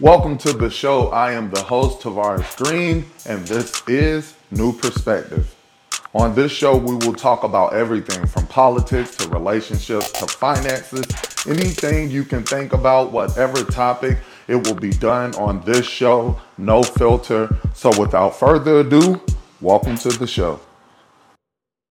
Welcome to the show. I am the host, Tavares Green, and this is New Perspective. On this show, we will talk about everything from politics to relationships to finances, anything you can think about, whatever topic, it will be done on this show, no filter. So, without further ado, welcome to the show.